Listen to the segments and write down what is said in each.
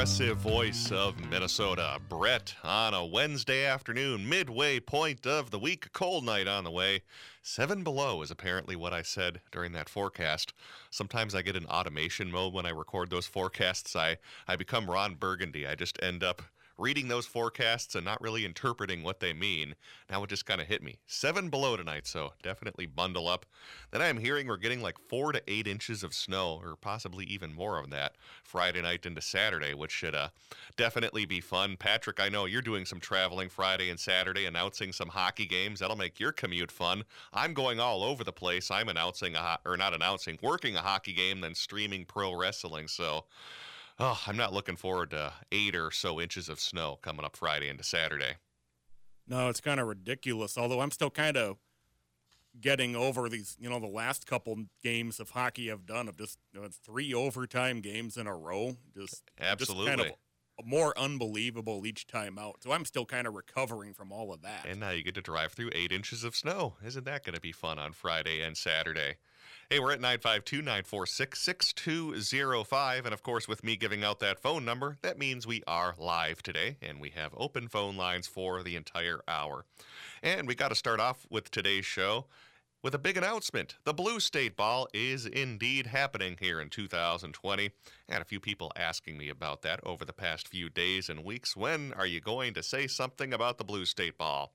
progressive voice of Minnesota, Brett, on a Wednesday afternoon, midway point of the week, cold night on the way. Seven below is apparently what I said during that forecast. Sometimes I get in automation mode when I record those forecasts. I, I become Ron Burgundy. I just end up reading those forecasts and not really interpreting what they mean. Now it just kind of hit me. Seven below tonight, so definitely bundle up. Then I'm hearing we're getting like four to eight inches of snow, or possibly even more of that, Friday night into Saturday, which should uh, definitely be fun. Patrick, I know you're doing some traveling Friday and Saturday, announcing some hockey games. That'll make your commute fun. I'm going all over the place. I'm announcing, a ho- or not announcing, working a hockey game, then streaming pro wrestling. So, Oh, I'm not looking forward to eight or so inches of snow coming up Friday into Saturday. No, it's kind of ridiculous. Although I'm still kind of getting over these, you know, the last couple games of hockey I've done of just you know, three overtime games in a row. Just absolutely just kind of more unbelievable each time out. So I'm still kind of recovering from all of that. And now you get to drive through eight inches of snow. Isn't that going to be fun on Friday and Saturday? Hey, we're at 952 946 6205. And of course, with me giving out that phone number, that means we are live today and we have open phone lines for the entire hour. And we got to start off with today's show with a big announcement. The Blue State Ball is indeed happening here in 2020. And a few people asking me about that over the past few days and weeks. When are you going to say something about the Blue State Ball?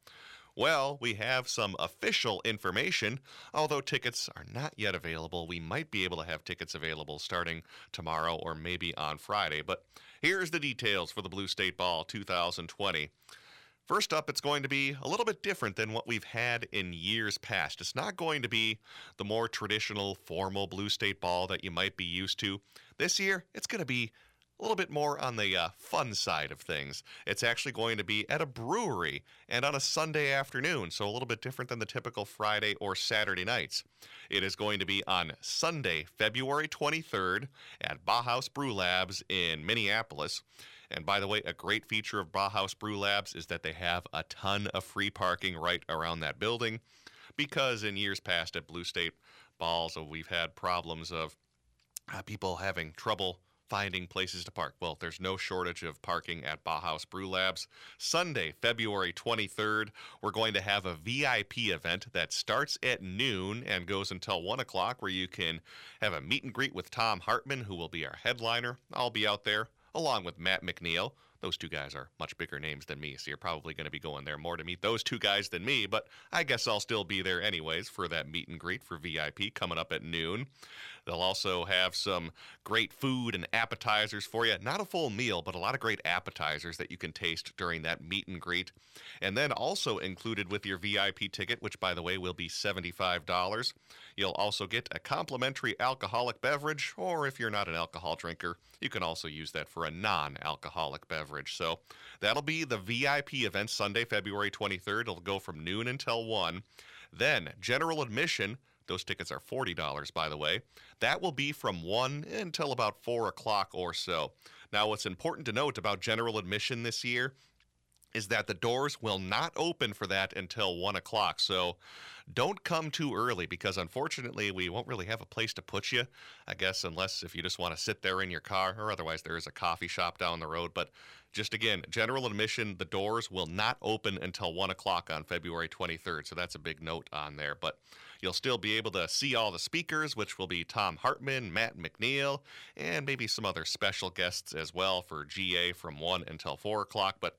Well, we have some official information. Although tickets are not yet available, we might be able to have tickets available starting tomorrow or maybe on Friday. But here's the details for the Blue State Ball 2020. First up, it's going to be a little bit different than what we've had in years past. It's not going to be the more traditional, formal Blue State Ball that you might be used to. This year, it's going to be a little bit more on the uh, fun side of things. It's actually going to be at a brewery and on a Sunday afternoon, so a little bit different than the typical Friday or Saturday nights. It is going to be on Sunday, February 23rd at Bauhaus Brew Labs in Minneapolis. And by the way, a great feature of Bauhaus Brew Labs is that they have a ton of free parking right around that building because in years past at Blue State Balls, we've had problems of uh, people having trouble finding places to park. Well, there's no shortage of parking at Bauhaus Brew Labs. Sunday, February 23rd, we're going to have a VIP event that starts at noon and goes until 1 o'clock, where you can have a meet and greet with Thom Hartmann, who will be our headliner. I'll be out there along with Matt McNeil. Those two guys are much bigger names than me, so you're probably going to be going there more to meet those two guys than me, but I guess I'll still be there anyways for that meet and greet for VIP coming up at noon. They'll also have some great food and appetizers for you. Not a full meal, but a lot of great appetizers that you can taste during that meet and greet. And then also included with your VIP ticket, which by the way will be $75, you'll also get a complimentary alcoholic beverage, or if you're not an alcohol drinker, you can also use that for a non alcoholic beverage. So that'll be the VIP event Sunday, February 23rd. It'll go from noon until 1. Then, general admission those tickets are $40, by the way. That will be from 1 until about 4 o'clock or so. Now, what's important to note about general admission this year is that the doors will not open for that until 1 o'clock. So don't come too early because unfortunately we won't really have a place to put you. I guess unless if you just want to sit there in your car, or otherwise there is a coffee shop down the road. But just again, general admission, the doors will not open until 1 o'clock on February 23rd. So that's a big note on there. But You'll still be able to see all the speakers, which will be Thom Hartmann, Matt McNeil, and maybe some other special guests as well for GA from 1 until 4 o'clock. But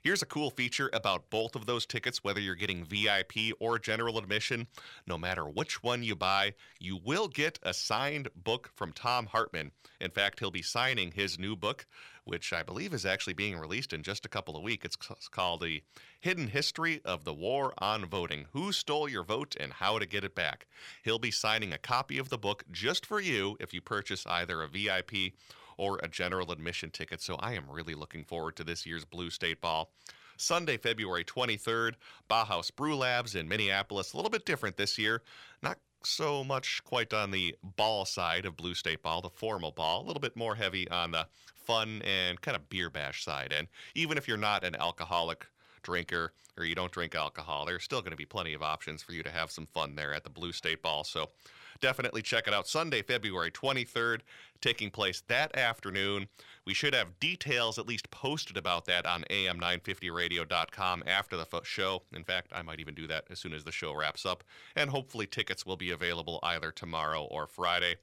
here's a cool feature about both of those tickets, whether you're getting VIP or general admission. No matter which one you buy, you will get a signed book from Thom Hartmann. In fact, he'll be signing his new book which I believe is actually being released in just a couple of weeks. It's called The Hidden History of the War on Voting Who Stole Your Vote and How to Get It Back. He'll be signing a copy of the book just for you if you purchase either a VIP or a general admission ticket. So I am really looking forward to this year's Blue State Ball. Sunday, February 23rd, Bauhaus Brew Labs in Minneapolis. A little bit different this year. Not so much quite on the ball side of Blue State Ball, the formal ball, a little bit more heavy on the fun and kind of beer bash side. And even if you're not an alcoholic drinker or you don't drink alcohol, there's still going to be plenty of options for you to have some fun there at the Blue State Ball. So definitely check it out. Sunday, February 23rd, taking place that afternoon. We should have details at least posted about that on am950radio.com after the show. In fact, I might even do that as soon as the show wraps up. And hopefully, tickets will be available either tomorrow or Friday.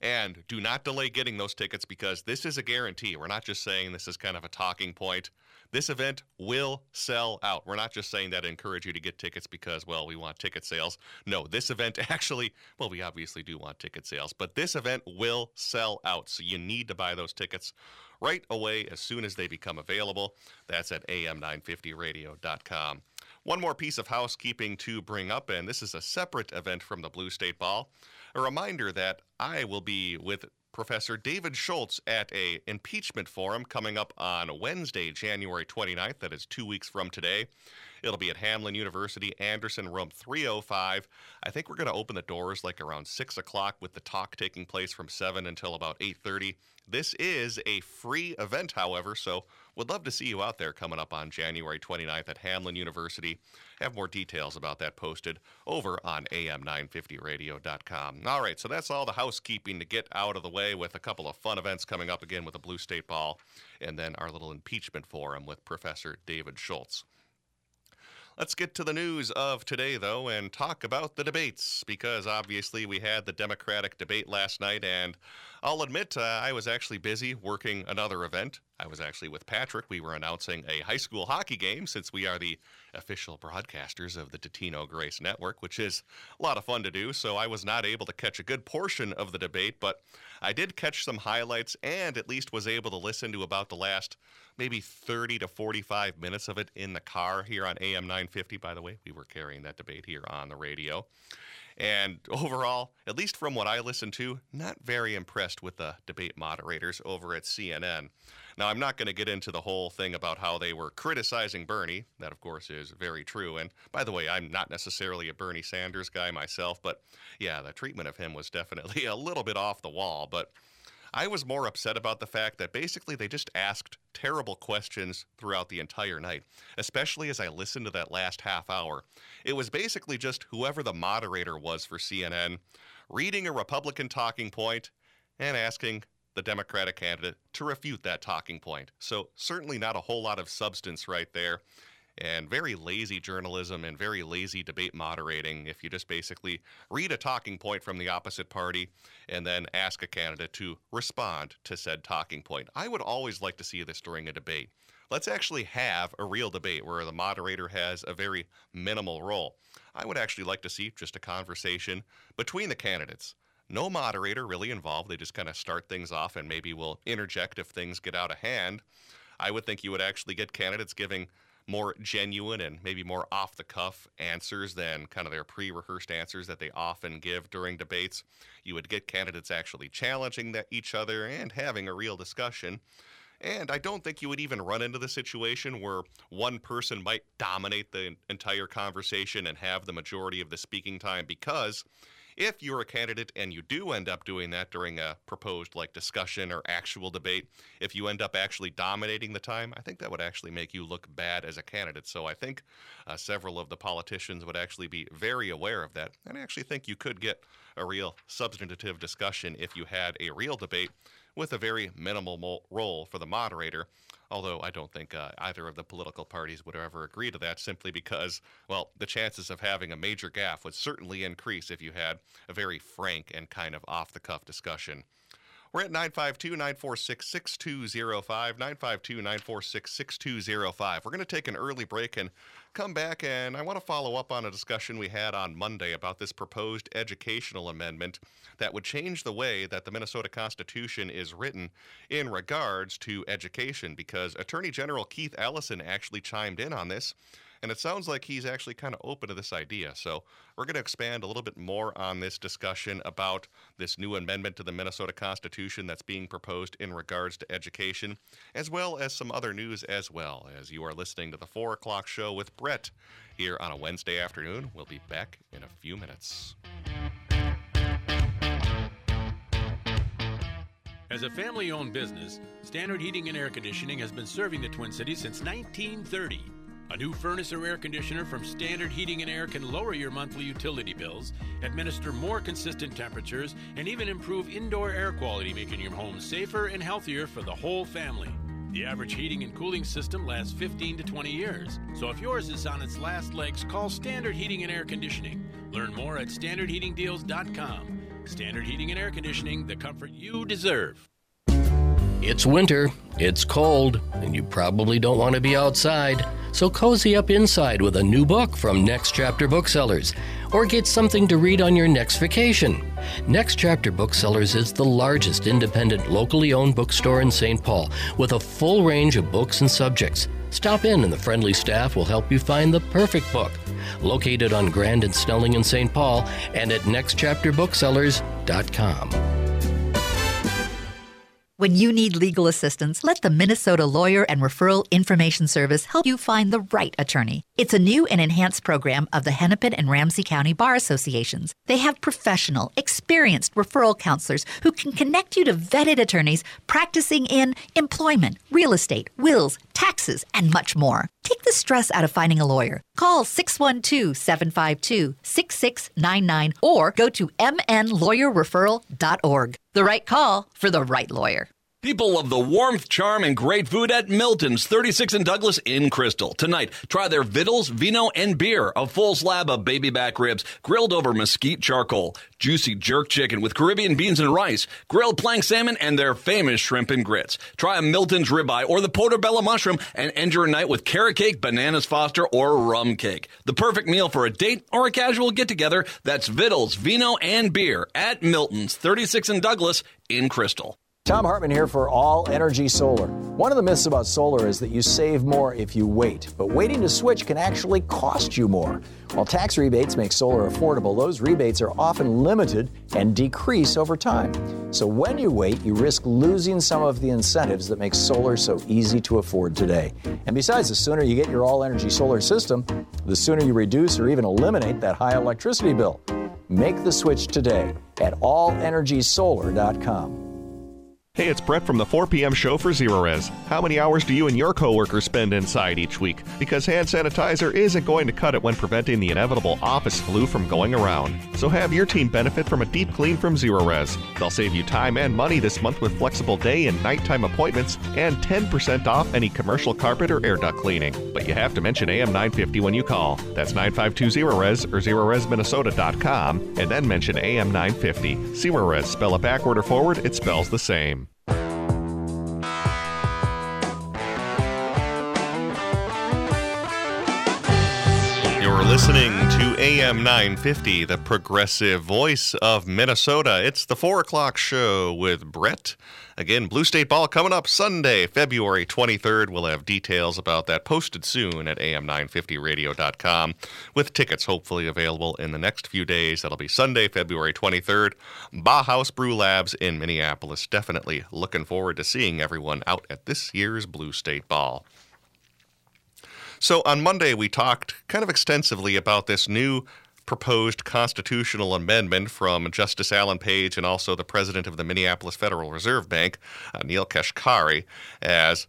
And do not delay getting those tickets because this is a guarantee. We're not just saying this is kind of a talking point. This event will sell out. We're not just saying that to encourage you to get tickets because, well, we want ticket sales. No, this event actually, well, we obviously do want ticket sales, but this event will sell out. So you need to buy those tickets right away as soon as they become available. That's at am950radio.com. One more piece of housekeeping to bring up, and this is a separate event from the Blue State Ball. A reminder that I will be with Professor David Schultz at a impeachment forum coming up on Wednesday, January 29th. That is two weeks from today. It'll be at Hamline University, Anderson, room 305. I think we're going to open the doors like around 6 o'clock with the talk taking place from 7 until about 8.30. This is a free event, however, so would love to see you out there coming up on January 29th at Hamline University. Have more details about that posted over on am950radio.com. All right, so that's all the housekeeping to get out of the way with a couple of fun events coming up again with the Blue State Ball and then our little impeachment forum with Professor David Schultz. Let's get to the news of today, though, and talk about the debates, because obviously we had the Democratic debate last night, and I'll admit uh, I was actually busy working another event. I was actually with Patrick. We were announcing a high school hockey game since we are the official broadcasters of the Tatino Grace Network, which is a lot of fun to do. So I was not able to catch a good portion of the debate, but I did catch some highlights and at least was able to listen to about the last maybe 30 to 45 minutes of it in the car here on AM 950. By the way, we were carrying that debate here on the radio. And overall, at least from what I listened to, not very impressed with the debate moderators over at CNN. Now, I'm not going to get into the whole thing about how they were criticizing Bernie. That, of course, is very true. And by the way, I'm not necessarily a Bernie Sanders guy myself, but yeah, the treatment of him was definitely a little bit off the wall. But I was more upset about the fact that basically they just asked terrible questions throughout the entire night, especially as I listened to that last half hour. It was basically just whoever the moderator was for CNN reading a Republican talking point and asking the Democratic candidate to refute that talking point. So, certainly not a whole lot of substance right there and very lazy journalism and very lazy debate moderating if you just basically read a talking point from the opposite party and then ask a candidate to respond to said talking point. I would always like to see this during a debate. Let's actually have a real debate where the moderator has a very minimal role. I would actually like to see just a conversation between the candidates. No moderator really involved. They just kind of start things off and maybe will interject if things get out of hand. I would think you would actually get candidates giving more genuine and maybe more off the cuff answers than kind of their pre rehearsed answers that they often give during debates. You would get candidates actually challenging each other and having a real discussion. And I don't think you would even run into the situation where one person might dominate the entire conversation and have the majority of the speaking time because if you're a candidate and you do end up doing that during a proposed like discussion or actual debate, if you end up actually dominating the time, I think that would actually make you look bad as a candidate. So I think uh, several of the politicians would actually be very aware of that. And I actually think you could get a real substantive discussion if you had a real debate with a very minimal role for the moderator although I don't think uh, either of the political parties would ever agree to that simply because, well, the chances of having a major gaffe would certainly increase if you had a very frank and kind of off the cuff discussion. We're at 952 946 6205. 952 946 6205. We're going to take an early break and come back, and I want to follow up on a discussion we had on Monday about this proposed educational amendment that would change the way that the Minnesota Constitution is written in regards to education, because Attorney General Keith Ellison actually chimed in on this and it sounds like he's actually kind of open to this idea. So we're going to expand a little bit more on this discussion about this new amendment to the Minnesota Constitution that's being proposed in regards to education, as well as some other news as well. As you are listening to the 4 o'clock show with Brett here on a Wednesday afternoon, we'll be back in a few minutes. As a family owned business, Standard Heating and Air Conditioning has been serving the Twin Cities since 1930 A new furnace or air conditioner from Standard Heating and Air can lower your monthly utility bills, administer more consistent temperatures, and even improve indoor air quality, making your home safer and healthier for the whole family. The average heating and cooling system lasts 15 to 20 years. So if yours is on its last legs, call Standard Heating and Air Conditioning. Learn more at standardheatingdeals.com. Standard Heating and Air Conditioning, the comfort you deserve. It's winter, it's cold, and you probably don't want to be outside. So cozy up inside with a new book from Next Chapter Booksellers, or get something to read on your next vacation. Next Chapter Booksellers is the largest independent, locally owned bookstore in St. Paul with a full range of books and subjects. Stop in and the friendly staff will help you find the perfect book. Located on Grand and Snelling in St. Paul and at nextchapterbooksellers.com. When you need legal assistance, let the Minnesota Lawyer and Referral Information Service help you find the right attorney. It's a new and enhanced program of the Hennepin and Ramsey County Bar Associations. They have professional, experienced referral counselors who can connect you to vetted attorneys practicing in employment, real estate, wills, taxes, and much more. Take the stress out of finding a lawyer. Call 612 752 6699 or go to mnlawyerreferral.org. The right call for the right lawyer. People love the warmth, charm, and great food at Milton's 36 and Douglas in Crystal. Tonight, try their vittles, vino, and beer. A full slab of baby back ribs grilled over mesquite charcoal. Juicy jerk chicken with Caribbean beans and rice. Grilled plank salmon and their famous shrimp and grits. Try a Milton's ribeye or the portobello mushroom and end your night with carrot cake, bananas foster, or rum cake. The perfect meal for a date or a casual get together. That's vittles, vino, and beer at Milton's 36 and Douglas in Crystal. Thom Hartmann here for All Energy Solar. One of the myths about solar is that you save more if you wait, but waiting to switch can actually cost you more. While tax rebates make solar affordable, those rebates are often limited and decrease over time. So when you wait, you risk losing some of the incentives that make solar so easy to afford today. And besides, the sooner you get your all energy solar system, the sooner you reduce or even eliminate that high electricity bill. Make the switch today at allenergysolar.com. Hey, it's Brett from the 4 p.m. show for Zerorez. How many hours do you and your coworkers spend inside each week? Because hand sanitizer isn't going to cut it when preventing the inevitable office flu from going around. So have your team benefit from a deep clean from Zerorez. They'll save you time and money this month with flexible day and nighttime appointments and 10% off any commercial carpet or air duct cleaning. But you have to mention AM 950 when you call. That's 9520res or zerorezminnesota.com and then mention AM 950. Zerorez, spell it backward or forward, it spells the same. You're listening to AM 950, the progressive voice of Minnesota. It's the 4 o'clock show with Brett. Again, Blue State Ball coming up Sunday, February 23rd. We'll have details about that posted soon at am950radio.com with tickets hopefully available in the next few days. That'll be Sunday, February 23rd. Bauhaus Brew Labs in Minneapolis. Definitely looking forward to seeing everyone out at this year's Blue State Ball. So on Monday, we talked kind of extensively about this new proposed constitutional amendment from Justice Alan Page and also the president of the Minneapolis Federal Reserve Bank, uh, Neil Neel Kashkari, as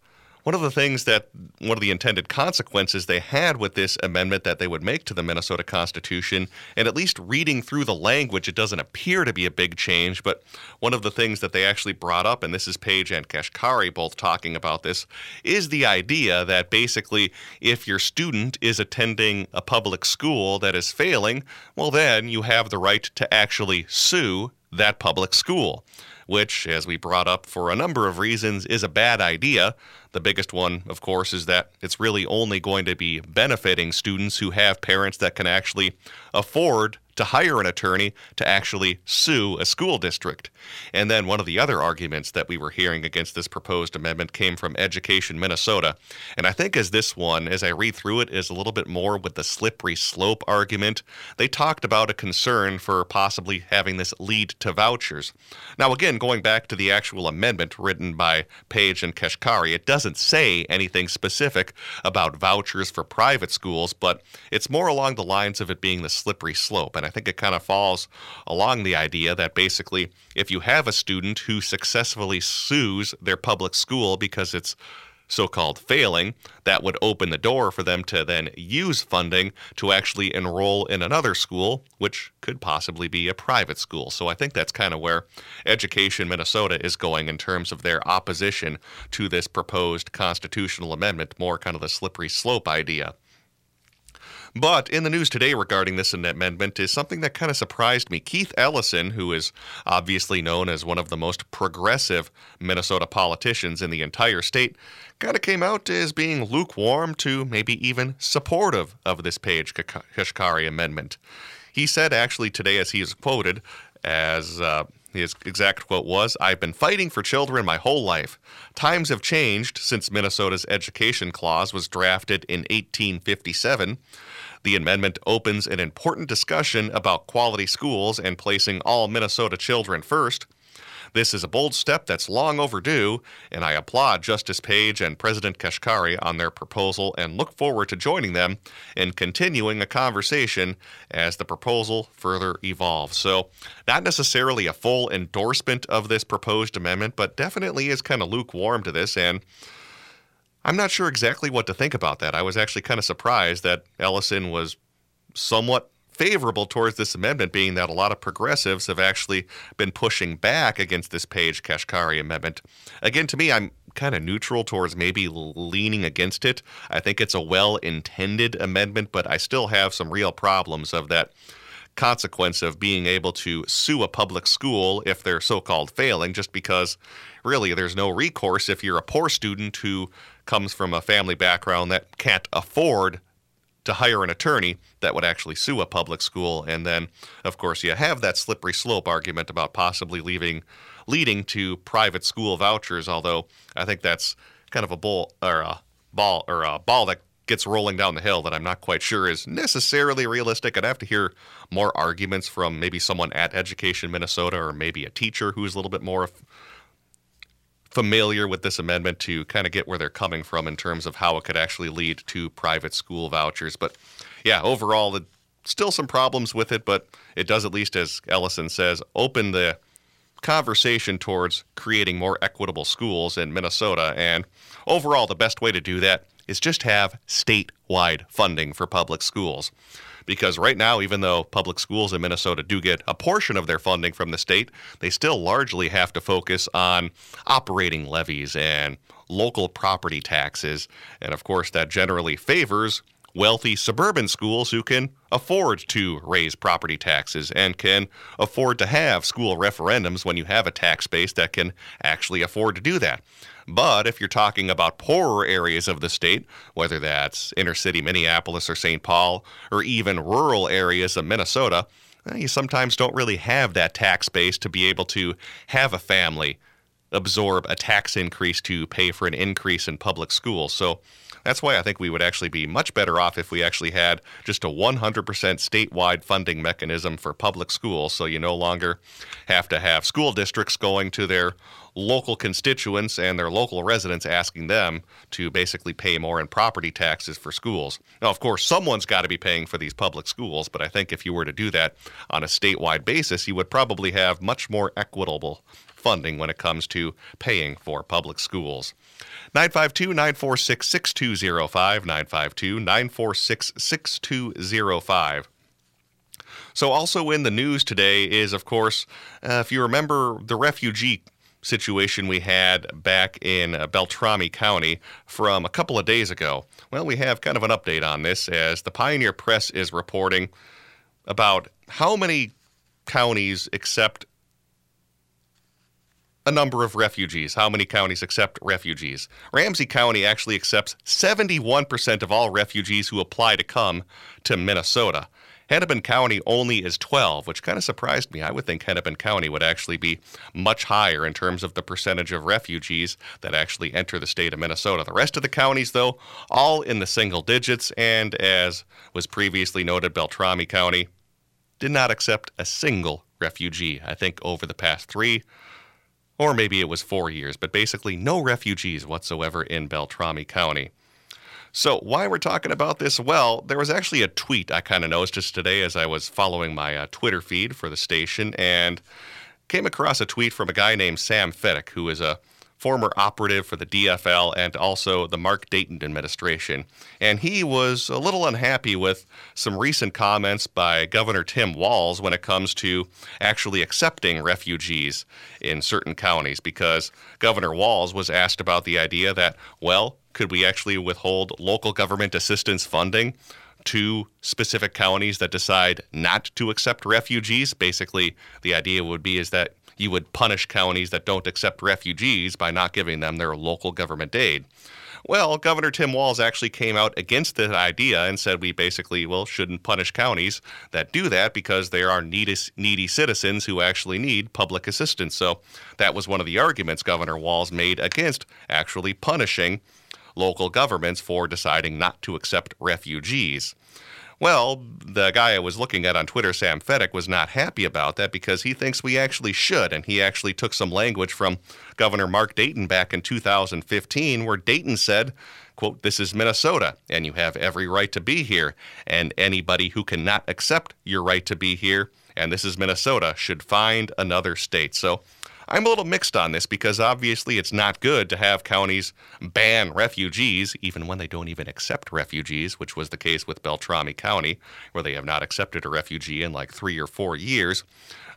one of the things that one of the intended consequences they had with this amendment that they would make to the Minnesota Constitution, and at least reading through the language, it doesn't appear to be a big change. But one of the things that they actually brought up, and this is Page and Kashkari both talking about this, is the idea that basically if your student is attending a public school that is failing, well, then you have the right to actually sue that public school which, as we brought up for a number of reasons, is a bad idea. The biggest one, of course, is that it's really only going to be benefiting students who have parents that can actually afford to hire an attorney to actually sue a school district. And then one of the other arguments that we were hearing against this proposed amendment came from Education Minnesota. And I think as this one, as I read through it, is a little bit more with the slippery slope argument. They talked about a concern for possibly having this lead to vouchers. Now, again, going back to the actual amendment written by Page and Kashkari, it doesn't say anything specific about vouchers for private schools, but it's more along the lines of it being the slippery slope. And I think it kind of falls along the idea that basically, if you have a student who successfully sues their public school because it's so called failing, that would open the door for them to then use funding to actually enroll in another school, which could possibly be a private school. So I think that's kind of where Education Minnesota is going in terms of their opposition to this proposed constitutional amendment, more kind of the slippery slope idea. But in the news today regarding this amendment is something that kind of surprised me. Keith Ellison, who is obviously known as one of the most progressive Minnesota politicians in the entire state, kind of came out as being lukewarm to maybe even supportive of this Page Kashkari amendment. He said actually today, as he is quoted, as uh, his exact quote was I've been fighting for children my whole life. Times have changed since Minnesota's Education Clause was drafted in 1857. The amendment opens an important discussion about quality schools and placing all Minnesota children first. This is a bold step that's long overdue, and I applaud Justice Page and President Kashkari on their proposal and look forward to joining them in continuing a conversation as the proposal further evolves. So, not necessarily a full endorsement of this proposed amendment, but definitely is kind of lukewarm to this and I'm not sure exactly what to think about that. I was actually kind of surprised that Ellison was somewhat favorable towards this amendment, being that a lot of progressives have actually been pushing back against this Page Kashkari amendment. Again, to me, I'm kind of neutral towards maybe leaning against it. I think it's a well intended amendment, but I still have some real problems of that consequence of being able to sue a public school if they're so called failing, just because really there's no recourse if you're a poor student who comes from a family background that can't afford to hire an attorney that would actually sue a public school. And then, of course, you have that slippery slope argument about possibly leaving, leading to private school vouchers. Although I think that's kind of a bull or a ball or a ball that gets rolling down the hill that I'm not quite sure is necessarily realistic. I'd have to hear more arguments from maybe someone at Education Minnesota or maybe a teacher who's a little bit more familiar with this amendment to kind of get where they're coming from in terms of how it could actually lead to private school vouchers. But yeah, overall, the, still some problems with it, but it does at least, as Ellison says, open the conversation towards creating more equitable schools in Minnesota. And overall, the best way to do that is just have statewide funding for public schools because right now, even though public schools in Minnesota do get a portion of their funding from the state, they still largely have to focus on operating levies and local property taxes. And of course, that generally favors wealthy suburban schools who can afford to raise property taxes and can afford to have school referendums when you have a tax base that can actually afford to do that. But if you're talking about poorer areas of the state, whether that's inner city Minneapolis or St. Paul, or even rural areas of Minnesota, eh, you sometimes don't really have that tax base to be able to have a family absorb a tax increase to pay for an increase in public schools. So that's why I think we would actually be much better off if we actually had just a 100% statewide funding mechanism for public schools. So you no longer have to have school districts going to their local constituents and their local residents asking them to basically pay more in property taxes for schools. Now, of course, someone's got to be paying for these public schools, but I think if you were to do that on a statewide basis, you would probably have much more equitable funding when it comes to paying for public schools. 952 946 6205, 952 946 6205. So, also in the news today is, of course, uh, if you remember the refugee situation we had back in uh, Beltrami County from a couple of days ago. Well, we have kind of an update on this as the Pioneer Press is reporting about how many counties accept a number of refugees. How many counties accept refugees? Ramsey County actually accepts 71% of all refugees who apply to come to Minnesota. Hennepin County only is 12, which kind of surprised me. I would think Hennepin County would actually be much higher in terms of the percentage of refugees that actually enter the state of Minnesota. The rest of the counties, though, all in the single digits, and as was previously noted, Beltrami County did not accept a single refugee, I think, over the past three or maybe it was four years, but basically no refugees whatsoever in Beltrami County. So, why we're talking about this? Well, there was actually a tweet I kind of noticed just today as I was following my uh, Twitter feed for the station and came across a tweet from a guy named Sam Fedek, who is a former operative for the DFL and also the Mark Dayton administration. And he was a little unhappy with some recent comments by Governor Tim Walz when it comes to actually accepting refugees in certain counties because Governor Walz was asked about the idea that, well, could we actually withhold local government assistance funding to specific counties that decide not to accept refugees? Basically, the idea would be is that you would punish counties that don't accept refugees by not giving them their local government aid. Well, Governor Tim Walz actually came out against that idea and said we basically, well, shouldn't punish counties that do that because they are needy, needy citizens who actually need public assistance. So that was one of the arguments Governor Walz made against actually punishing local governments for deciding not to accept refugees. Well, the guy I was looking at on Twitter, Sam Fedek, was not happy about that because he thinks we actually should. And he actually took some language from Governor Mark Dayton back in 2015, where Dayton said, quote, this is Minnesota, and you have every right to be here. And anybody who cannot accept your right to be here, and this is Minnesota, should find another state. So I'm a little mixed on this because obviously it's not good to have counties ban refugees, even when they don't even accept refugees, which was the case with Beltrami County, where they have not accepted a refugee in like three or four years.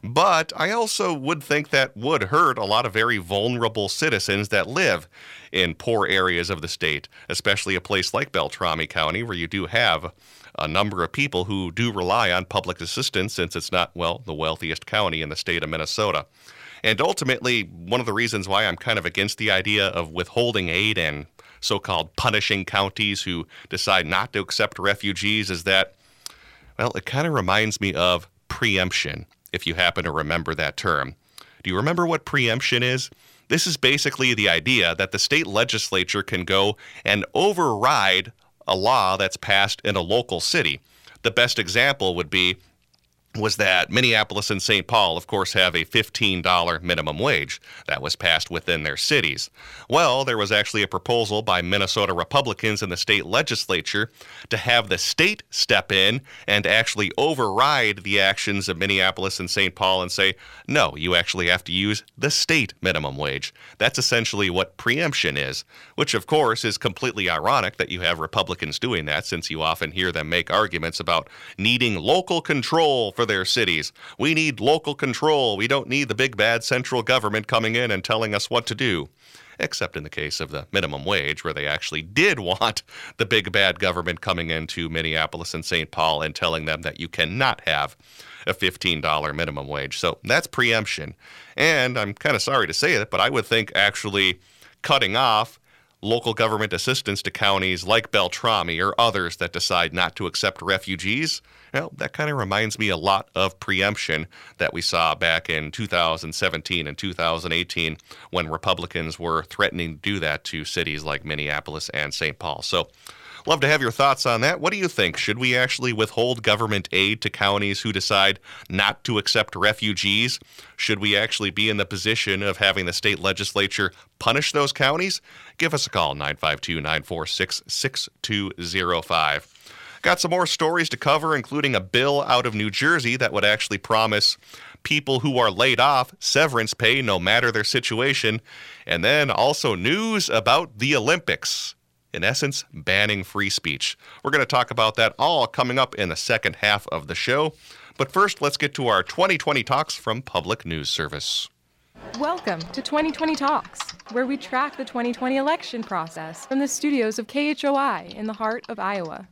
But I also would think that would hurt a lot of very vulnerable citizens that live in poor areas of the state, especially a place like Beltrami County, where you do have a number of people who do rely on public assistance since it's not, well, the wealthiest county in the state of Minnesota. And ultimately, one of the reasons why I'm kind of against the idea of withholding aid and so called punishing counties who decide not to accept refugees is that, well, it kind of reminds me of preemption, if you happen to remember that term. Do you remember what preemption is? This is basically the idea that the state legislature can go and override a law that's passed in a local city. The best example would be was that Minneapolis and St. Paul, of course, have a $15 minimum wage that was passed within their cities. Well, there was actually a proposal by Minnesota Republicans in the state legislature to have the state step in and actually override the actions of Minneapolis and St. Paul and say, no, you actually have to use the state minimum wage. That's essentially what preemption is, which, of course, is completely ironic that you have Republicans doing that since you often hear them make arguments about needing local control for their cities. We need local control. We don't need the big bad central government coming in and telling us what to do. Except in the case of the minimum wage, where they actually did want the big bad government coming into Minneapolis and St. Paul and telling them that you cannot have a $15 minimum wage. So that's preemption. And I'm kind of sorry to say it, but I would think actually cutting off local government assistance to counties like Beltrami or others that decide not to accept refugees well, that kind of reminds me a lot of preemption that we saw back in 2017 and 2018 when Republicans were threatening to do that to cities like Minneapolis and St. Paul. So, Love to have your thoughts on that. What do you think? Should we actually withhold government aid to counties who decide not to accept refugees? Should we actually be in the position of having the state legislature punish those counties? Give us a call, 952 946 6205. Got some more stories to cover, including a bill out of New Jersey that would actually promise people who are laid off severance pay no matter their situation. And then also news about the Olympics. In essence, banning free speech. We're going to talk about that all coming up in the second half of the show. But first, let's get to our 2020 talks from Public News Service. Welcome to 2020 Talks, where we track the 2020 election process from the studios of KHOI in the heart of Iowa.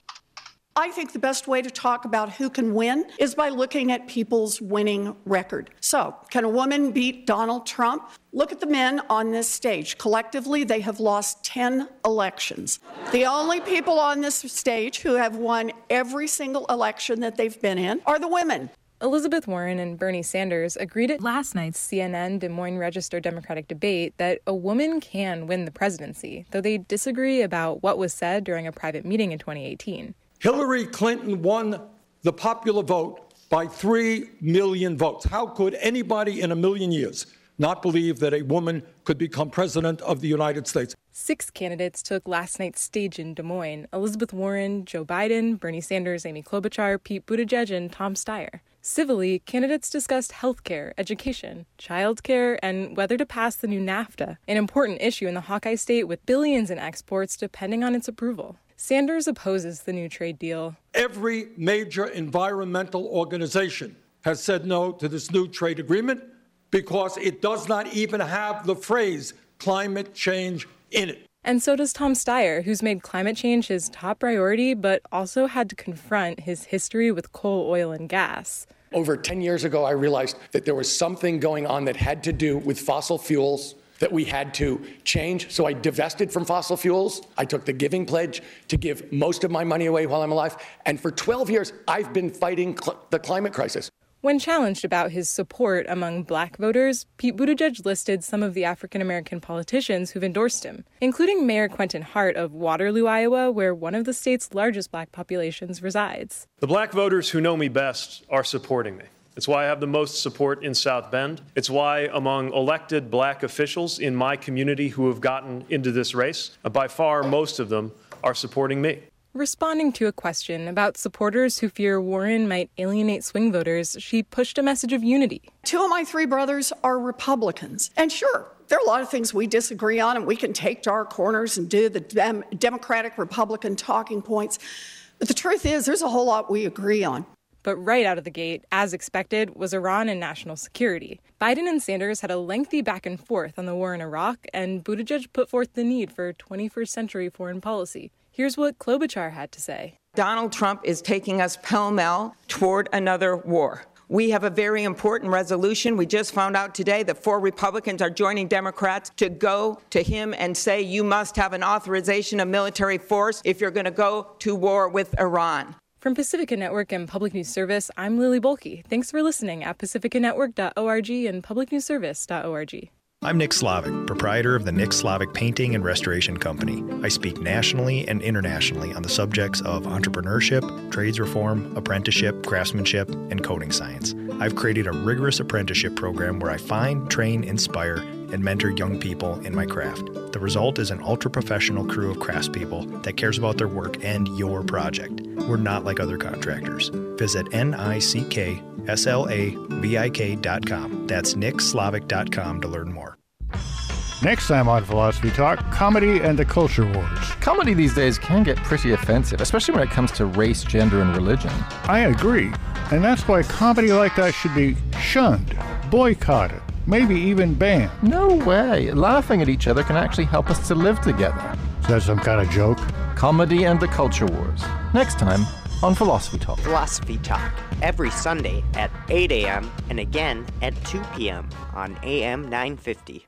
I think the best way to talk about who can win is by looking at people's winning record. So, can a woman beat Donald Trump? Look at the men on this stage. Collectively, they have lost 10 elections. The only people on this stage who have won every single election that they've been in are the women. Elizabeth Warren and Bernie Sanders agreed at last night's CNN Des Moines Register Democratic debate that a woman can win the presidency, though they disagree about what was said during a private meeting in 2018. Hillary Clinton won the popular vote by 3 million votes. How could anybody in a million years not believe that a woman could become president of the United States? Six candidates took last night's stage in Des Moines Elizabeth Warren, Joe Biden, Bernie Sanders, Amy Klobuchar, Pete Buttigieg, and Tom Steyer. Civilly, candidates discussed healthcare, education, childcare, and whether to pass the new NAFTA, an important issue in the Hawkeye state with billions in exports depending on its approval. Sanders opposes the new trade deal. Every major environmental organization has said no to this new trade agreement because it does not even have the phrase climate change in it. And so does Tom Steyer, who's made climate change his top priority, but also had to confront his history with coal, oil, and gas. Over 10 years ago, I realized that there was something going on that had to do with fossil fuels that we had to change. So I divested from fossil fuels. I took the giving pledge to give most of my money away while I'm alive. And for 12 years, I've been fighting cl- the climate crisis. When challenged about his support among black voters, Pete Buttigieg listed some of the African American politicians who've endorsed him, including Mayor Quentin Hart of Waterloo, Iowa, where one of the state's largest black populations resides. The black voters who know me best are supporting me. It's why I have the most support in South Bend. It's why, among elected black officials in my community who have gotten into this race, by far most of them are supporting me. Responding to a question about supporters who fear Warren might alienate swing voters, she pushed a message of unity. Two of my three brothers are Republicans. And sure, there are a lot of things we disagree on, and we can take to our corners and do the dem- Democratic Republican talking points. But the truth is, there's a whole lot we agree on. But right out of the gate, as expected, was Iran and national security. Biden and Sanders had a lengthy back and forth on the war in Iraq, and Buttigieg put forth the need for 21st century foreign policy. Here's what Klobuchar had to say Donald Trump is taking us pell mell toward another war. We have a very important resolution. We just found out today that four Republicans are joining Democrats to go to him and say, you must have an authorization of military force if you're going to go to war with Iran. From Pacifica Network and Public News Service, I'm Lily Bohlke. Thanks for listening at pacificanetwork.org and publicnewsservice.org. I'm Nick Slavik, proprietor of the Nick Slavik Painting and Restoration Company. I speak nationally and internationally on the subjects of entrepreneurship, trades reform, apprenticeship, craftsmanship, and coatings science. I've created a rigorous apprenticeship program where I find, train, inspire, and mentor young people in my craft. The result is an ultra professional crew of craftspeople that cares about their work and your project. We're not like other contractors. Visit nickslavik.com. That's nickslavik.com to learn more. Next time on Philosophy Talk, comedy and the culture wars. Comedy these days can get pretty offensive, especially when it comes to race, gender, and religion. I agree. And that's why comedy like that should be shunned, boycotted, maybe even banned. No way. Laughing at each other can actually help us to live together. Is that some kind of joke? Comedy and the culture wars. Next time on Philosophy Talk. Philosophy Talk, every Sunday at 8 a.m. and again at 2 p.m. on AM 950.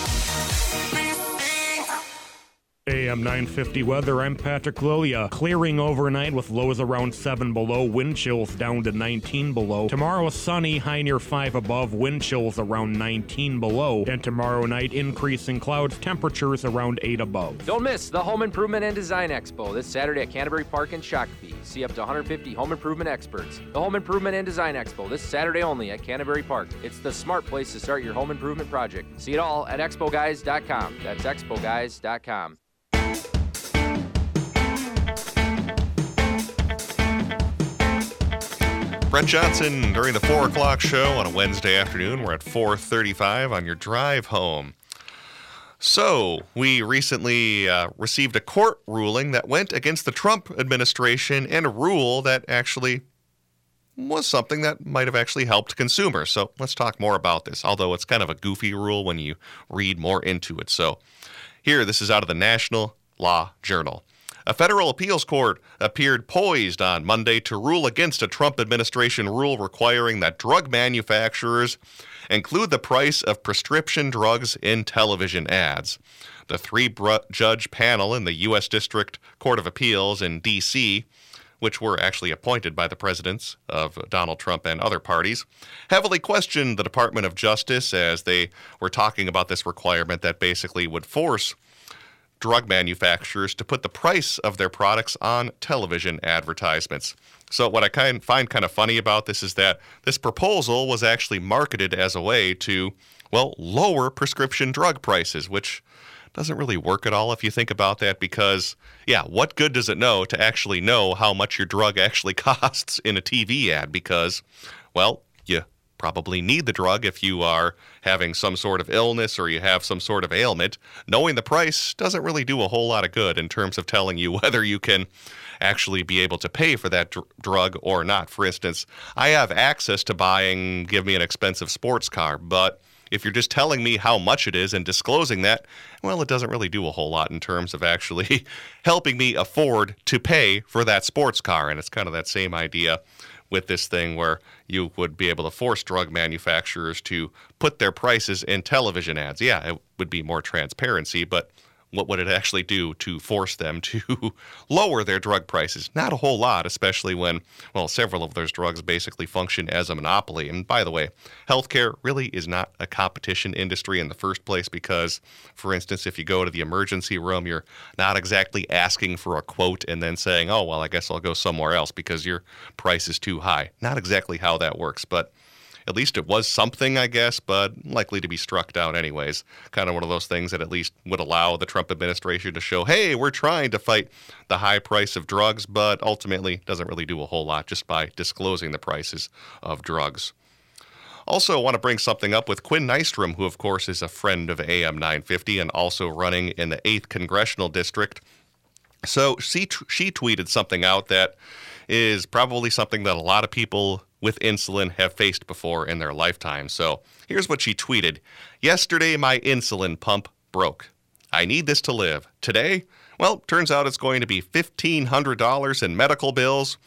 AM 950 weather, I'm Patrick Lilia. Clearing overnight with lows around 7 below, wind chills down to 19 below. Tomorrow sunny, high near 5 above, wind chills around 19 below. And tomorrow night, increasing clouds, temperatures around 8 above. Don't miss the Home Improvement and Design Expo this Saturday at Canterbury Park in Shakopee. See up to 150 home improvement experts. The Home Improvement and Design Expo this Saturday only at Canterbury Park. It's the smart place to start your home improvement project. See it all at expoguys.com. That's expoguys.com. Brett Johnson during the four o'clock show on a Wednesday afternoon. We're at 4:35 on your drive home. So we recently uh, received a court ruling that went against the Trump administration and a rule that actually was something that might have actually helped consumers. So let's talk more about this. Although it's kind of a goofy rule when you read more into it. So here, this is out of the National Law Journal. A federal appeals court appeared poised on Monday to rule against a Trump administration rule requiring that drug manufacturers include the price of prescription drugs in television ads. The three judge panel in the U.S. District Court of Appeals in D.C. which were actually appointed by the presidents of Donald Trump and other parties, heavily questioned the Department of Justice as they were talking about this requirement that basically would force drug manufacturers to put the price of their products on television advertisements. So, what I kind find kind of funny about this is that this proposal was actually marketed as a way to, well, lower prescription drug prices, which doesn't really work at all if you think about that because, yeah, what good does it know to actually know how much your drug actually costs in a TV ad? Because, well, probably need the drug if you are having some sort of illness or you have some sort of ailment. Knowing the price doesn't really do a whole lot of good in terms of telling you whether you can actually be able to pay for that dr- drug or not. For instance, I have access to buying, give me an expensive sports car, but if you're just telling me how much it is and disclosing that, well, it doesn't really do a whole lot in terms of actually helping me afford to pay for that sports car. And it's kind of that same idea with this thing where you would be able to force drug manufacturers to put their prices in television ads. Yeah, it would be more transparency, but what would it actually do to force them to lower their drug prices? Not a whole lot, especially when, well, several of those drugs basically function as a monopoly. And by the way, healthcare really is not a competition industry in the first place because, for instance, if you go to the emergency room, you're not exactly asking for a quote and then saying, oh, well, I guess I'll go somewhere else because your price is too high. Not exactly how that works, but at least it was something, I guess, but likely to be struck down anyways. Kind of one of those things that at least would allow the Trump administration to show, hey, we're trying to fight the high price of drugs, but ultimately doesn't really do a whole lot just by disclosing the prices of drugs. Also, want to bring something up with Quinn Nystrom, who, of course, is a friend of AM 950 and also running in the 8th Congressional District. So she, she tweeted something out that is probably something that a lot of people with insulin have faced before in their lifetime. So here's what she tweeted Yesterday, my insulin pump broke. I need this to live. Today, well, turns out it's going to be $1,500 in medical bills.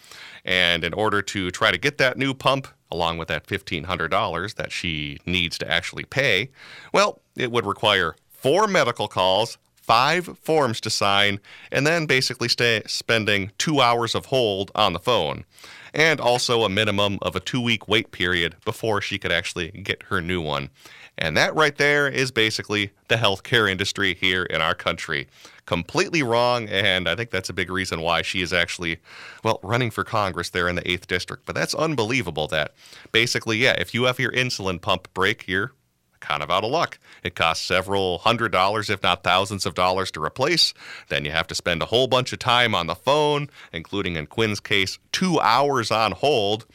And in order to try to get that new pump, along with that $1,500 that she needs to actually pay, well, it would require four medical calls, five forms to sign, and then basically stay spending two hours of hold on the phone and also a minimum of a two week wait period before she could actually get her new one. And that right there is basically the healthcare industry here in our country. Completely wrong, and I think that's a big reason why she is actually, well, running for Congress there in the 8th District. But that's unbelievable that basically, yeah, if you have your insulin pump break, you're kind of out of luck. It costs several hundred dollars, if not thousands of dollars, to replace. Then you have to spend a whole bunch of time on the phone, including in Quinn's case, two hours on hold.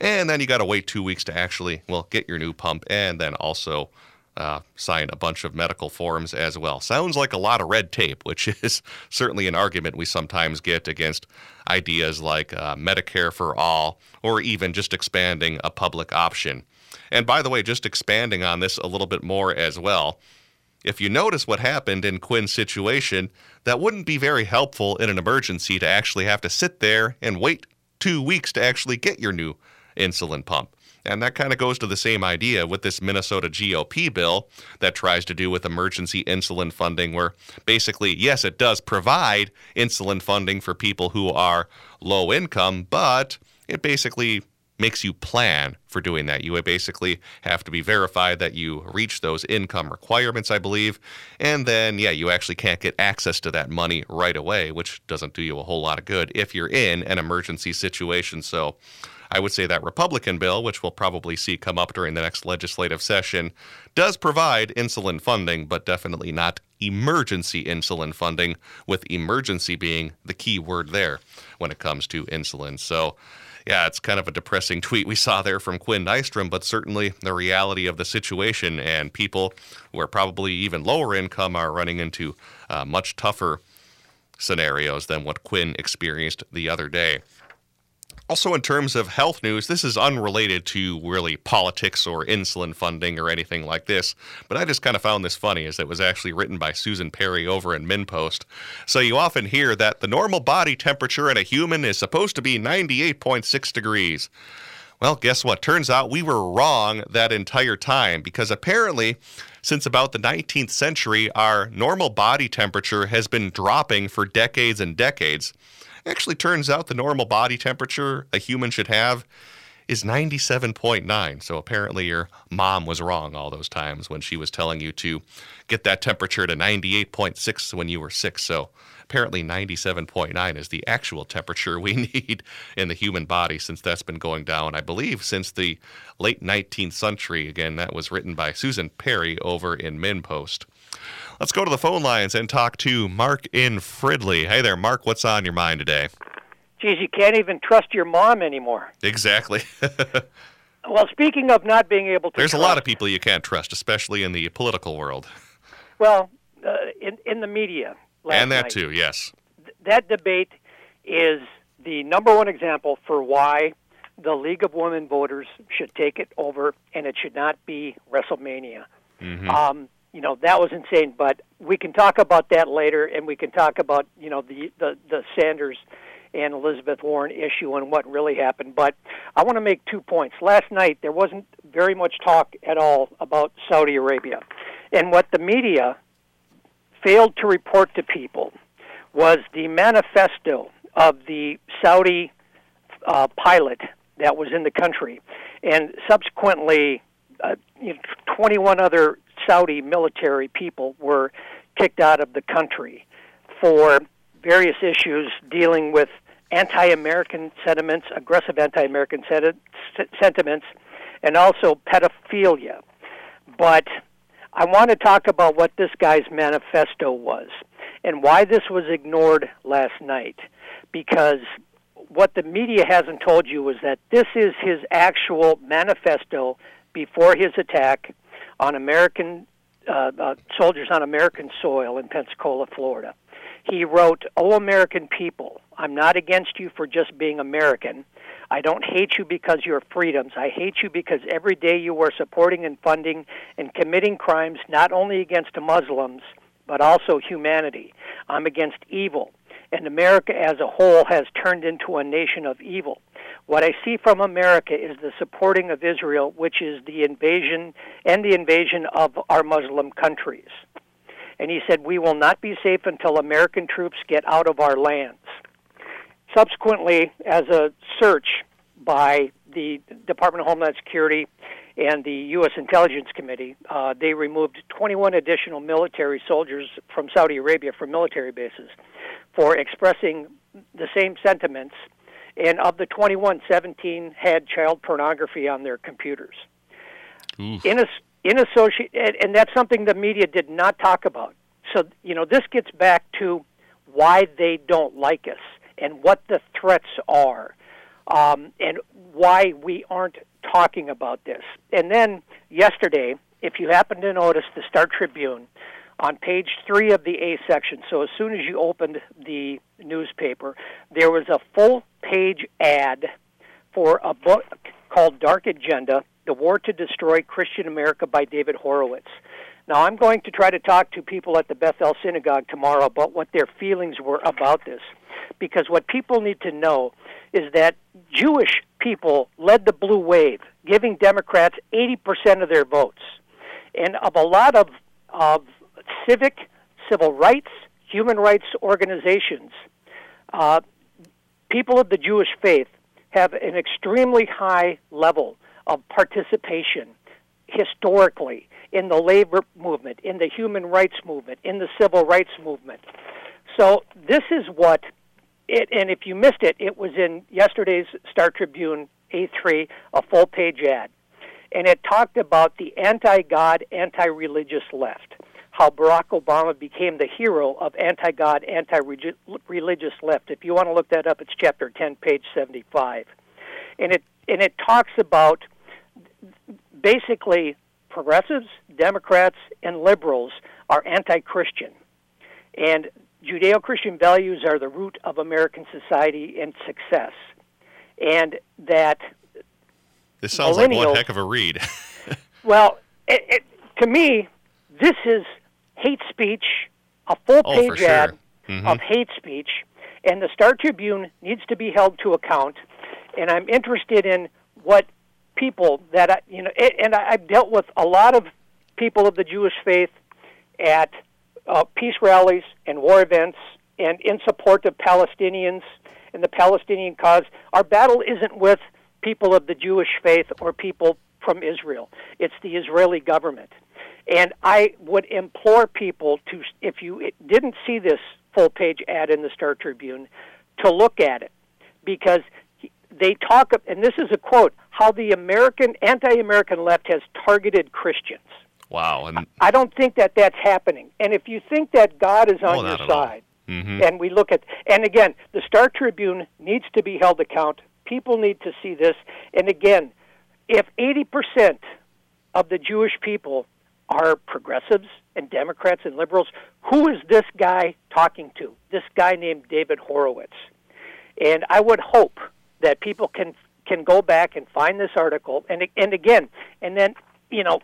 And then you got to wait two weeks to actually, well, get your new pump and then also uh, sign a bunch of medical forms as well. Sounds like a lot of red tape, which is certainly an argument we sometimes get against ideas like uh, Medicare for all or even just expanding a public option. And by the way, just expanding on this a little bit more as well, if you notice what happened in Quinn's situation, that wouldn't be very helpful in an emergency to actually have to sit there and wait two weeks to actually get your new insulin pump. And that kind of goes to the same idea with this Minnesota GOP bill that tries to do with emergency insulin funding, where basically, yes, it does provide insulin funding for people who are low income, but it basically makes you plan for doing that. You basically have to be verified that you reach those income requirements, I believe. And then, yeah, you actually can't get access to that money right away, which doesn't do you a whole lot of good if you're in an emergency situation. So, I would say that Republican bill, which we'll probably see come up during the next legislative session, does provide insulin funding, but definitely not emergency insulin funding, with emergency being the key word there when it comes to insulin. So, yeah, it's kind of a depressing tweet we saw there from Quinn Nystrom, but certainly the reality of the situation. And people who are probably even lower income are running into uh, much tougher scenarios than what Quinn experienced the other day. Also, in terms of health news, this is unrelated to really politics or insulin funding or anything like this, but I just kind of found this funny as it was actually written by Susan Perry over in MinnPost. So, you often hear that the normal body temperature in a human is supposed to be 98.6 degrees. Well, guess what? Turns out we were wrong that entire time because apparently, since about the 19th century, our normal body temperature has been dropping for decades and decades. Actually, turns out the normal body temperature a human should have is 97.9. So apparently, your mom was wrong all those times when she was telling you to get that temperature to 98.6 when you were six. So apparently, 97.9 is the actual temperature we need in the human body since that's been going down, I believe, since the late 19th century. Again, that was written by Susan Perry over in MinnPost. Let's go to the phone lines and talk to Mark in Fridley. Hey there, Mark. What's on your mind today? Geez, you can't even trust your mom anymore. Exactly. well, speaking of not being able to, there's trust, a lot of people you can't trust, especially in the political world. Well, uh, in in the media, and that night, too, yes. Th- that debate is the number one example for why the League of Women Voters should take it over, and it should not be WrestleMania. Mm-hmm. Um, you know that was insane. But we can talk about that later, and we can talk about you know the the, the Sanders and Elizabeth Warren issue and what really happened. But I want to make two points. Last night there wasn't very much talk at all about Saudi Arabia, and what the media failed to report to people was the manifesto of the Saudi uh, pilot that was in the country, and subsequently, uh, you know, 21 other Saudi military people were kicked out of the country for various issues dealing with anti-American sentiments, aggressive anti-American sentiments, and also pedophilia. But I want to talk about what this guy's manifesto was and why this was ignored last night. Because what the media hasn't told you is that this is his actual manifesto before his attack on American uh, uh, soldiers on American soil in Pensacola, Florida. He wrote, Oh, American people, I'm not against you for just being American. I don't hate you because you're freedoms. I hate you because every day you are supporting and funding and committing crimes not only against Muslims, but also humanity. I'm against evil. And America as a whole has turned into a nation of evil. What I see from America is the supporting of Israel, which is the invasion and the invasion of our Muslim countries. And he said, We will not be safe until American troops get out of our lands. Subsequently, as a search by the Department of Homeland Security and the U.S. Intelligence Committee, uh, they removed 21 additional military soldiers from Saudi Arabia from military bases for expressing the same sentiments. And of the 21, 17 had child pornography on their computers. Oof. In a, in associate, and, and that's something the media did not talk about. So you know, this gets back to why they don't like us and what the threats are, um, and why we aren't talking about this. And then yesterday, if you happen to notice the Star Tribune on page three of the A section, so as soon as you opened the newspaper, there was a full page ad for a book called Dark Agenda The War to Destroy Christian America by David Horowitz. Now, I'm going to try to talk to people at the Beth El Synagogue tomorrow about what their feelings were about this. Because what people need to know is that Jewish people led the blue wave, giving Democrats 80% of their votes. And of a lot of, of civic, civil rights, human rights organizations, uh, people of the Jewish faith have an extremely high level of participation historically in the labor movement, in the human rights movement, in the civil rights movement. So this is what it, and if you missed it, it was in yesterday's Star Tribune A3, a full page ad. And it talked about the anti God, anti religious left, how Barack Obama became the hero of anti God, anti religious left. If you want to look that up, it's chapter 10, page 75. And it, and it talks about basically progressives, Democrats, and liberals are anti Christian. And Judeo Christian values are the root of American society and success. And that. This sounds like one heck of a read. well, it, it, to me, this is hate speech, a full page oh, sure. ad mm-hmm. of hate speech, and the Star Tribune needs to be held to account. And I'm interested in what people that I, you know, and I've dealt with a lot of people of the Jewish faith at uh, peace rallies and war events, and in support of Palestinians and the Palestinian cause. Our battle isn't with people of the Jewish faith or people from Israel. It's the Israeli government. And I would implore people to, if you didn't see this full page ad in the Star Tribune, to look at it because they talk, of and this is a quote, how the American, anti American left has targeted Christians. Wow. And I don't think that that's happening. And if you think that God is on your side, mm-hmm. and we look at, and again, the Star Tribune needs to be held account. People need to see this. And again, if 80% of the Jewish people are progressives and Democrats and liberals, who is this guy talking to? This guy named David Horowitz. And I would hope that people can can go back and find this article and and again, and then, you know,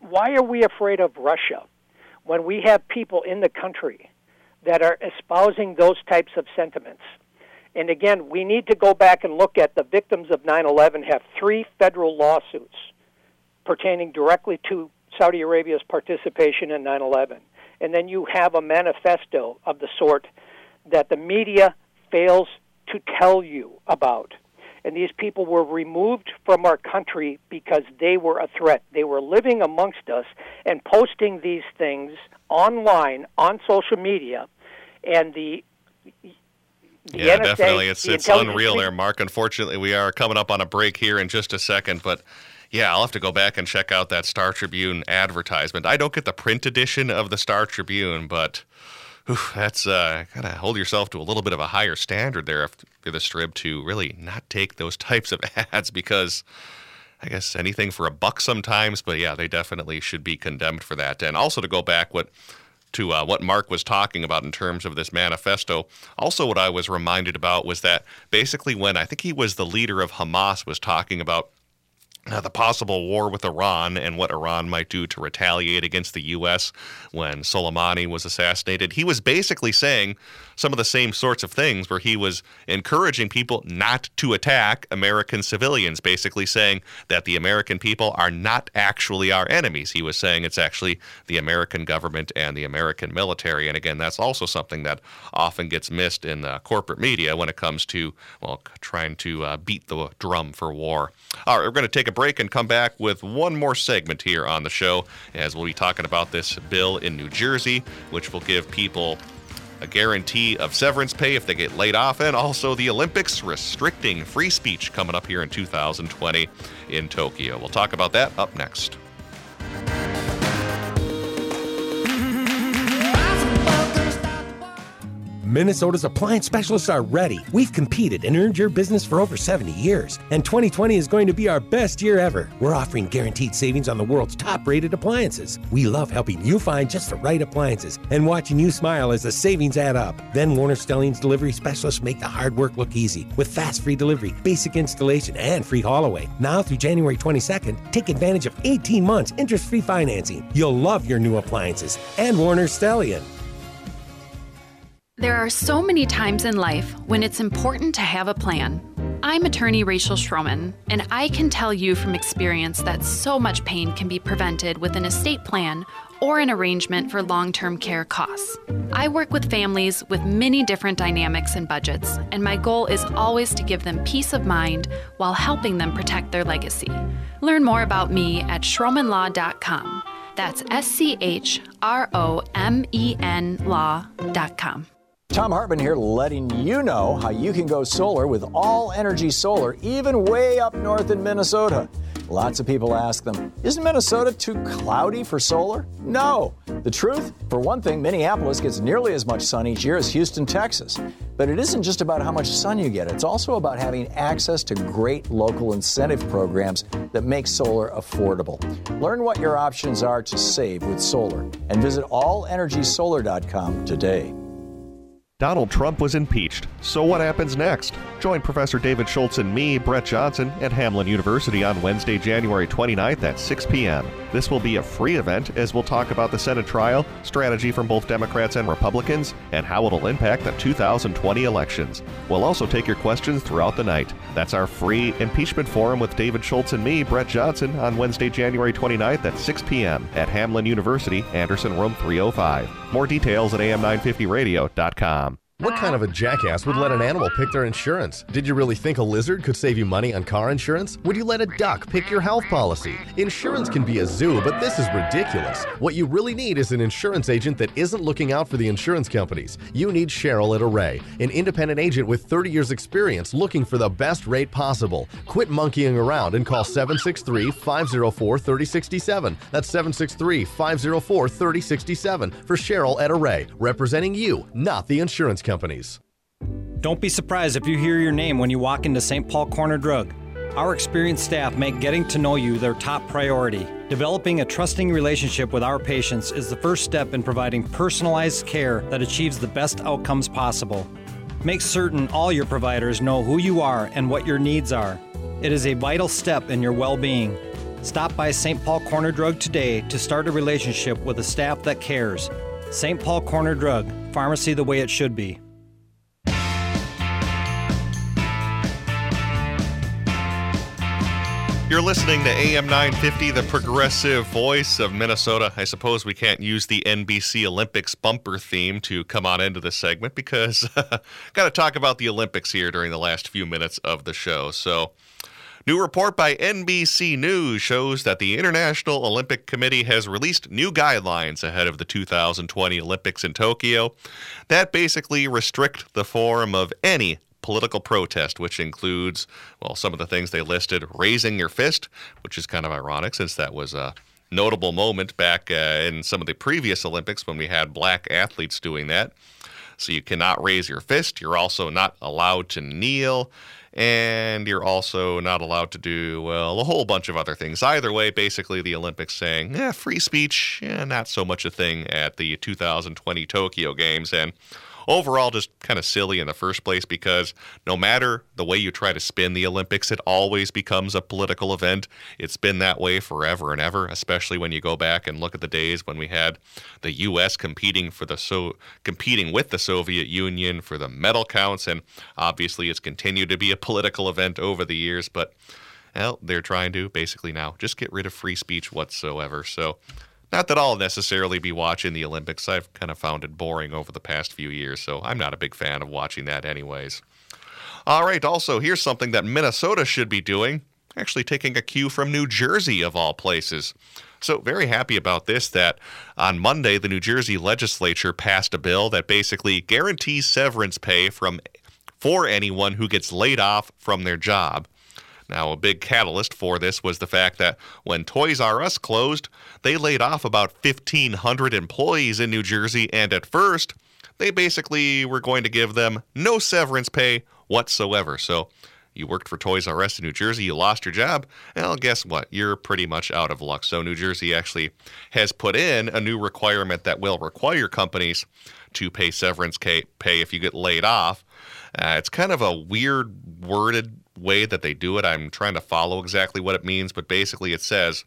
why are we afraid of Russia when we have people in the country that are espousing those types of sentiments? And again, we need to go back and look at the victims of 9/11 have three federal lawsuits pertaining directly to Saudi Arabia's participation in 9/11. And then you have a manifesto of the sort that the media fails to tell you about. And these people were removed from our country because they were a threat. They were living amongst us and posting these things online on social media. And the the yeah, NSA, definitely. It's it's unreal there, Mark. Unfortunately, we are coming up on a break here in just a second, but yeah, I'll have to go back and check out that Star Tribune advertisement. I don't get the print edition of the Star Tribune, but that's uh, gotta hold yourself to a little bit of a higher standard there you're the Strib to really not take those types of ads because. I guess anything for a buck sometimes, but yeah, they definitely should be condemned for that. And also to go back what to uh, what Mark was talking about in terms of this manifesto. Also, what I was reminded about was that basically when I think he was the leader of Hamas was talking about uh, the possible war with Iran and what Iran might do to retaliate against the U.S. when Soleimani was assassinated. He was basically saying some of the same sorts of things where he was encouraging people not to attack American civilians, basically saying that the American people are not actually our enemies. He was saying it's actually the American government and the American military. And again, that's also something that often gets missed in the corporate media when it comes to, well, trying to uh, beat the drum for war. All right, we're going to take a break and come back with one more segment here on the show as we'll be talking about this bill in New Jersey, which will give people a guarantee of severance pay if they get laid off, and also the Olympics restricting free speech coming up here in 2020 in Tokyo. We'll talk about that up next. Minnesota's appliance specialists are ready. We've competed and earned your business for over 70 years, and 2020 is going to be our best year ever. We're offering guaranteed savings on the world's top rated appliances. We love helping you find just the right appliances and watching you smile as the savings add up. Then Warner Stellian's delivery specialists make the hard work look easy with fast free delivery, basic installation, and free haul away. Now through January 22nd, take advantage of 18 months interest free financing. You'll love your new appliances and Warner Stellian. There are so many times in life when it's important to have a plan. I'm attorney Rachel Schromen, and I can tell you from experience that so much pain can be prevented with an estate plan or an arrangement for long term care costs. I work with families with many different dynamics and budgets, and my goal is always to give them peace of mind while helping them protect their legacy. Learn more about me at schromenlaw.com. That's S C H R O M E N law.com. Thom Hartmann here, letting you know how you can go solar with all energy solar, even way up north in Minnesota. Lots of people ask them, isn't Minnesota too cloudy for solar? No. The truth? For one thing, Minneapolis gets nearly as much sun each year as Houston, Texas. But it isn't just about how much sun you get, it's also about having access to great local incentive programs that make solar affordable. Learn what your options are to save with solar and visit allenergysolar.com today. Donald Trump was impeached. So what happens next? Join Professor David Schultz and me, Brett Johnson, at Hamline University on Wednesday, January 29th at 6 p.m. This will be a free event as we'll talk about the Senate trial, strategy from both Democrats and Republicans, and how it'll impact the 2020 elections. We'll also take your questions throughout the night. That's our free impeachment forum with David Schultz and me, Brett Johnson, on Wednesday, January 29th at 6 p.m. at Hamline University, Anderson Room 305. More details at am950radio.com. What kind of a jackass would let an animal pick their insurance? Did you really think a lizard could save you money on car insurance? Would you let a duck pick your health policy? Insurance can be a zoo, but this is ridiculous. What you really need is an insurance agent that isn't looking out for the insurance companies. You need Cheryl at Array, an independent agent with 30 years experience looking for the best rate possible. Quit monkeying around and call 763-504-3067. That's 763-504-3067 for Cheryl at Array, representing you, not the insurance companies. Don't be surprised if you hear your name when you walk into St. Paul Corner Drug. Our experienced staff make getting to know you their top priority. Developing a trusting relationship with our patients is the first step in providing personalized care that achieves the best outcomes possible. Make certain all your providers know who you are and what your needs are. It is a vital step in your well being. Stop by St. Paul Corner Drug today to start a relationship with a staff that cares. St. Paul Corner Drug, pharmacy the way it should be. You're listening to AM 950, the progressive voice of Minnesota. I suppose we can't use the NBC Olympics bumper theme to come on into this segment because got to talk about the Olympics here during the last few minutes of the show. So, new report by NBC News shows that the International Olympic Committee has released new guidelines ahead of the 2020 Olympics in Tokyo that basically restrict the form of any political protest, which includes, well, some of the things they listed raising your fist, which is kind of ironic since that was a notable moment back uh, in some of the previous Olympics when we had black athletes doing that. So you cannot raise your fist. You're also not allowed to kneel. And you're also not allowed to do, well, a whole bunch of other things. Either way, basically, the Olympics saying, yeah, free speech, eh, not so much a thing at the 2020 Tokyo Games. And overall just kind of silly in the first place because no matter the way you try to spin the Olympics, it always becomes a political event. It's been that way forever and ever, especially when you go back and look at the days when we had the U.S. competing for the so competing with the Soviet Union for the medal counts, and obviously it's continued to be a political event over the years, but. Well, they're trying to basically now just get rid of free speech whatsoever. So not that I'll necessarily be watching the Olympics. I've kind of found it boring over the past few years, so I'm not a big fan of watching that, anyways. All right, also, here's something that Minnesota should be doing actually taking a cue from New Jersey, of all places. So, very happy about this that on Monday, the New Jersey legislature passed a bill that basically guarantees severance pay from for anyone who gets laid off from their job. Now, a big catalyst for this was the fact that when Toys R Us closed, they laid off about 1,500 employees in New Jersey, and at first, they basically were going to give them no severance pay whatsoever. So, you worked for Toys R Us in New Jersey, you lost your job, well, guess what? You're pretty much out of luck. So, New Jersey actually has put in a new requirement that will require companies to pay severance pay if you get laid off. Uh, it's kind of a weird worded way that they do it. I'm trying to follow exactly what it means, but basically it says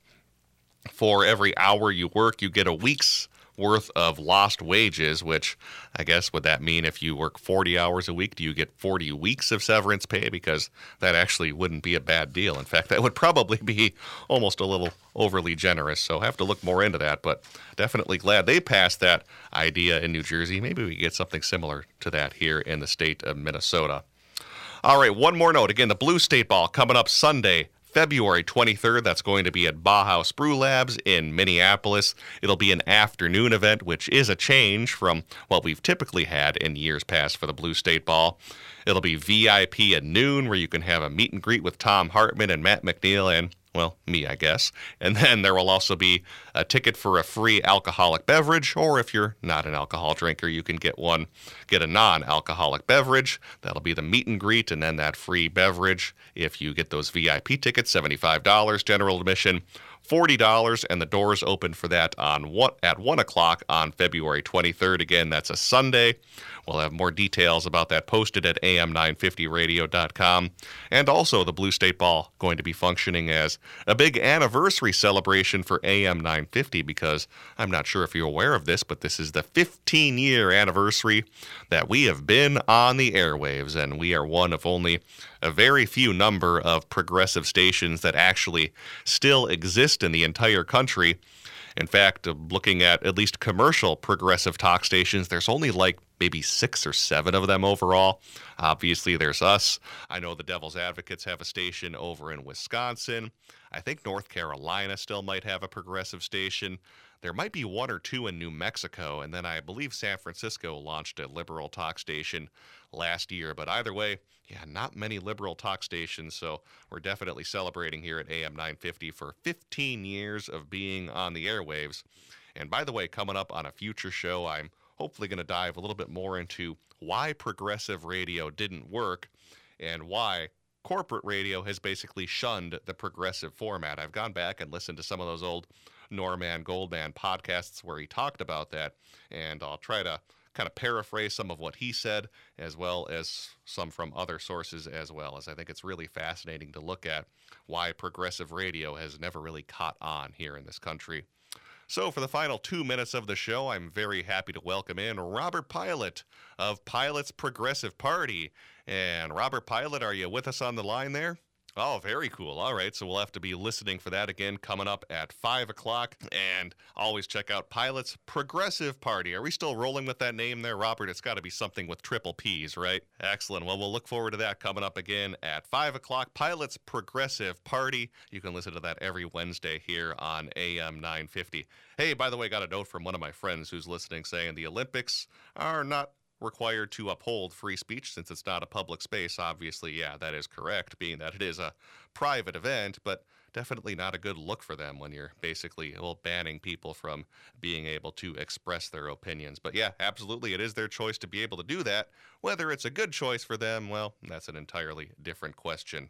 for every hour you work, you get a week's worth of lost wages, which I guess would that mean if you work 40 hours a week, do you get 40 weeks of severance pay? Because that actually wouldn't be a bad deal. In fact, that would probably be almost a little overly generous. So I have to look more into that, but definitely glad they passed that idea in New Jersey. Maybe we get something similar to that here in the state of Minnesota. All right, one more note. Again, the Blue State Ball coming up Sunday, February 23rd. That's going to be at Bauhaus Brew Labs in Minneapolis. It'll be an afternoon event, which is a change from what we've typically had in years past for the Blue State Ball. It'll be VIP at noon, where you can have a meet and greet with Thom Hartmann and Matt McNeil and well, me, I guess. And then there will also be a ticket for a free alcoholic beverage, or if you're not an alcohol drinker, you can get one, get a non alcoholic beverage. That'll be the meet and greet, and then that free beverage if you get those VIP tickets, $75 general admission. $40 and the doors open for that on what at 1 o'clock on february 23rd again that's a sunday We'll have more details about that posted at am950radio.com. And also, the Blue State Ball going to be functioning as a big anniversary celebration for AM950 because I'm not sure if you're aware of this, but this is the 15 year anniversary that we have been on the airwaves, and we are one of only a very few number of progressive stations that actually still exist in the entire country. In fact, uh, looking at at least commercial progressive talk stations, there's only like maybe six or seven of them overall. Obviously, there's us. I know the Devil's Advocates have a station over in Wisconsin. I think North Carolina still might have a progressive station. There might be one or two in New Mexico, and then I believe San Francisco launched a liberal talk station last year. But either way, yeah, not many liberal talk stations, so we're definitely celebrating here at AM 950 for 15 years of being on the airwaves. And by the way, coming up on a future show, I'm hopefully going to dive a little bit more into why progressive radio didn't work and why corporate radio has basically shunned the progressive format. I've gone back and listened to some of those old Norman Goldman podcasts where he talked about that, and I'll try to kind of paraphrase some of what he said, as well as some from other sources as well, as I think it's really fascinating to look at why progressive radio has never really caught on here in this country. So, for the final two minutes of the show, I'm very happy to welcome in Robert Pilot of Pilot's Progressive Party. And, Robert Pilot, are you with us on the line there? Oh, very cool. All right. So we'll have to be listening for that again coming up at 5 o'clock. And always check out Pilot's Progressive Party. Are we still rolling with that name there, Robert? It's got to be something with triple P's, right? Excellent. Well, we'll look forward to that coming up again at 5 o'clock. Pilot's Progressive Party. You can listen to that every Wednesday here on AM 950. Hey, by the way, got a note from one of my friends who's listening saying the Olympics are not required to uphold free speech since it's not a public space. Obviously, yeah, that is correct, being that it is a private event, but definitely not a good look for them when you're basically well, banning people from being able to express their opinions. But yeah, absolutely, it is their choice to be able to do that. Whether it's a good choice for them, well, that's an entirely different question.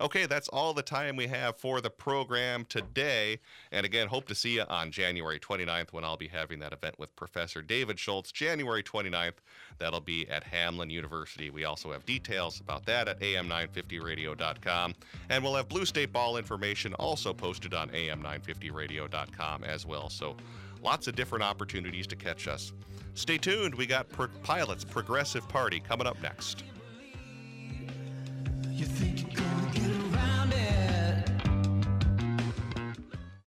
Okay, that's all the time we have for the program today. And again, hope to see you on January 29th when I'll be having that event with Professor David Schultz. January 29th, that'll be at Hamline University. We also have details about that at am950radio.com. And we'll have Blue State Ball information also posted on am950radio.com as well. So lots of different opportunities to catch us. Stay tuned. We got Pro- Pilot's Progressive Party coming up next.